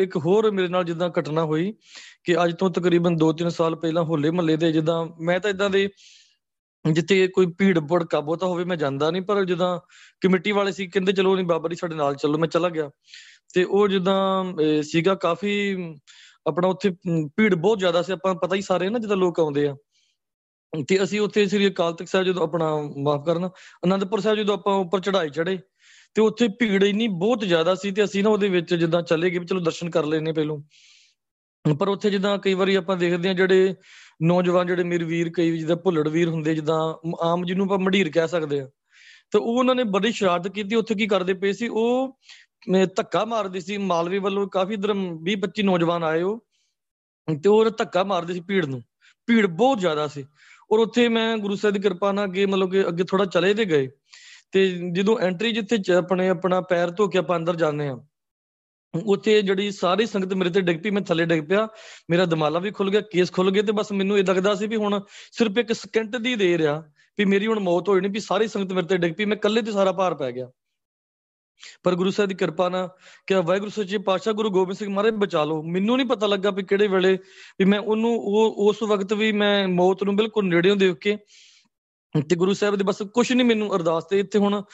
ਇੱਕ ਹੋਰ ਮੇਰੇ ਨਾਲ ਜਿੱਦਾਂ ਘਟਨਾ ਹੋਈ ਕਿ ਅੱਜ ਤੋਂ ਤਕਰੀਬਨ 2-3 ਸਾਲ ਪਹਿਲਾਂ ਹੋਲੇ ਮਹੱਲੇ ਦੇ ਜਿੱਦਾਂ ਮੈਂ ਤਾਂ ਇਦਾਂ ਦੇ ਜਿੱਥੇ ਕੋਈ ਭੀੜ ਭੜਕਾ ਬਹੁਤਾ ਹੋਵੇ ਮੈਂ ਜਾਂਦਾ ਨਹੀਂ, ਪਰ ਜਿੱਦਾਂ ਕਮੇਟੀ ਵਾਲੇ ਸੀ ਕਹਿੰਦੇ ਚਲੋ ਨਹੀਂ ਬਾਬਾ ਜੀ ਸਾਡੇ ਨਾਲ ਚੱਲੋ, ਮੈਂ ਚਲਾ ਗਿਆ। ਤੇ ਉਹ ਜਿੱਦਾਂ ਸੀਗਾ ਕਾਫੀ ਆਪਣਾ ਉੱਥੇ ਭੀੜ ਬਹੁਤ ਜ਼ਿਆਦਾ ਸੀ। ਆਪਾਂ ਪਤਾ ਹੀ ਸਾਰੇ ਨਾ ਜਦੋਂ ਲੋਕ ਆਉਂਦੇ ਆ। ਤੇ ਅਸੀਂ ਉੱਥੇ ਸ੍ਰੀ ਅਕਾਲ ਤਖਤ ਸਾਹਿਬ ਜਦੋਂ ਆਪਣਾ ਮਾਫ ਕਰਨਾ, ਅਨੰਦਪੁਰ ਸਾਹਿਬ ਜਦੋਂ ਆਪਾਂ ਉੱਪਰ ਚੜਾਈ ਚੜੇ ਤੇ ਉੱਥੇ ਭੀੜ ਇੰਨੀ ਬਹੁਤ ਜ਼ਿਆਦਾ ਸੀ ਤੇ ਅਸੀਂ ਨਾ ਉਹਦੇ ਵਿੱਚ ਜਿੱਦਾਂ ਚੱਲੇ ਗਏ ਵੀ ਚਲੋ ਦਰਸ਼ਨ ਕਰ ਲੈਨੇ ਪਹਿਲੋਂ। ਪਰ ਉੱਥੇ ਜਿੱਦਾਂ ਕਈ ਵਾਰੀ ਆਪਾਂ ਦੇਖਦੇ ਆ ਜਿਹੜੇ ਨੌਜਵਾਨ ਜਿਹੜੇ ਮੇਰੇ ਵੀਰ, ਕਈ ਜਿੱਦਾਂ ਭੁੱਲੜ ਵੀਰ ਹੁੰਦੇ ਜਿੱਦਾਂ ਆਮ ਜਿਹਨੂੰ ਆਪਾਂ ਮੰਡੀਰ ਕਹਿ ਸਕਦੇ ਆ ਤੇ ਉਹ ਉਹਨਾਂ ਨੇ ਬੜੀ ਸ਼ਰਾਰਤ ਕੀਤੀ, ਉੱਥੇ ਕੀ ਕਰਦੇ ਪਏ ਸੀ, ਉਹ ਧੱਕਾ ਮਾਰਦੇ ਸੀ, ਮਾਲਵੇ ਵੱਲੋਂ ਕਾਫੀ ਇਧਰ 20 25 ਨੌਜਵਾਨ ਆਏ ਉਹ, ਤੇ ਉਹ ਧੱਕਾ ਮਾਰਦੇ ਸੀ ਭੀੜ ਨੂੰ। ਭੀੜ ਬਹੁਤ ਜ਼ਿਆਦਾ ਸੀ। ਔਰ ਉੱਥੇ ਮੈਂ ਗੁਰੂ ਸਾਹਿਬ ਦੀ ਕਿਰਪਾ ਨਾਲ ਅੱਗੇ ਮਤਲਬ ਕਿ ਅੱਗੇ ਥੋੜਾ ਚਲੇ ਤੇ ਗਏ। ਤੇ ਜਦੋਂ ਐਂਟਰੀ ਜਿੱਥੇ ਆਪਣੇ ਆਪਣਾ ਪੈਰ ਧੋ ਕੇ ਆਪਾਂ ਅੰਦਰ ਜਾਂਦੇ ਆ ਉੱਥੇ ਜਿਹੜੀ ਸਾਰੀ ਸੰਗਤ ਮੇਰੇ ਤੇ ਡਿੱਗ ਪਈ, ਮੈਂ ਥੱਲੇ ਡਿੱਗ ਪਿਆ, ਮੇਰਾ ਦਿਮਾਲਾ ਵੀ ਖੁੱਲ ਗਿਆ, ਕੇਸ ਖੁੱਲ ਗਏ ਤੇ ਬਸ ਮੈਨੂੰ ਇਹ ਲੱਗਦਾ ਸੀ ਵੀ ਹੁਣ ਸਿਰਫ ਇੱਕ ਸਕਿੰਟ ਦੀ ਦੇਰ ਆ ਵੀ ਮੇਰੀ ਹੁਣ ਮੌਤ ਹੋਈ ਨਹੀਂ ਵੀ ਸਾਰੀ ਸੰਗਤ ਮੇਰੇ ਤੇ ਡਿੱਗ ਪਈ, ਮੈਂ ਇਕੱਲੇ ਤੇ ਸਾਰਾ ਭਾਰ ਪੈ ਗਿਆ। ਪਰ ਗੁਰੂ ਸਾਹਿਬ ਦੀ ਕਿਰਪਾ ਨਾਲ ਕਿ ਵਾਹਿਗੁਰੂ ਸੱਚੇ ਪਾਤਸ਼ਾਹ ਗੁਰੂ ਗੋਬਿੰਦ ਸਿੰਘ ਮਹਾਰਾਜ ਬਚਾ ਲਓ। ਮੈਨੂੰ ਨਹੀਂ ਪਤਾ ਲੱਗਾ ਵੀ ਕਿਹੜੇ ਵੇਲੇ ਵੀ ਮੈਂ ਉਹਨੂੰ, ਉਹ, ਉਸ ਵਕਤ ਵੀ ਮੈਂ ਮੌਤ ਨੂੰ ਬਿਲਕੁਲ ਨੇੜਿਓਂ ਦੇਖ ਕੇ ਤੇ ਗੁਰੂ ਸਾਹਿਬ ਦੇ ਬਸ ਕੁਝ ਨਹੀਂ ਮੈਨੂੰ ਅਰਦਾਸ ਤੇ ਇੱਥੇ ਹੁਣ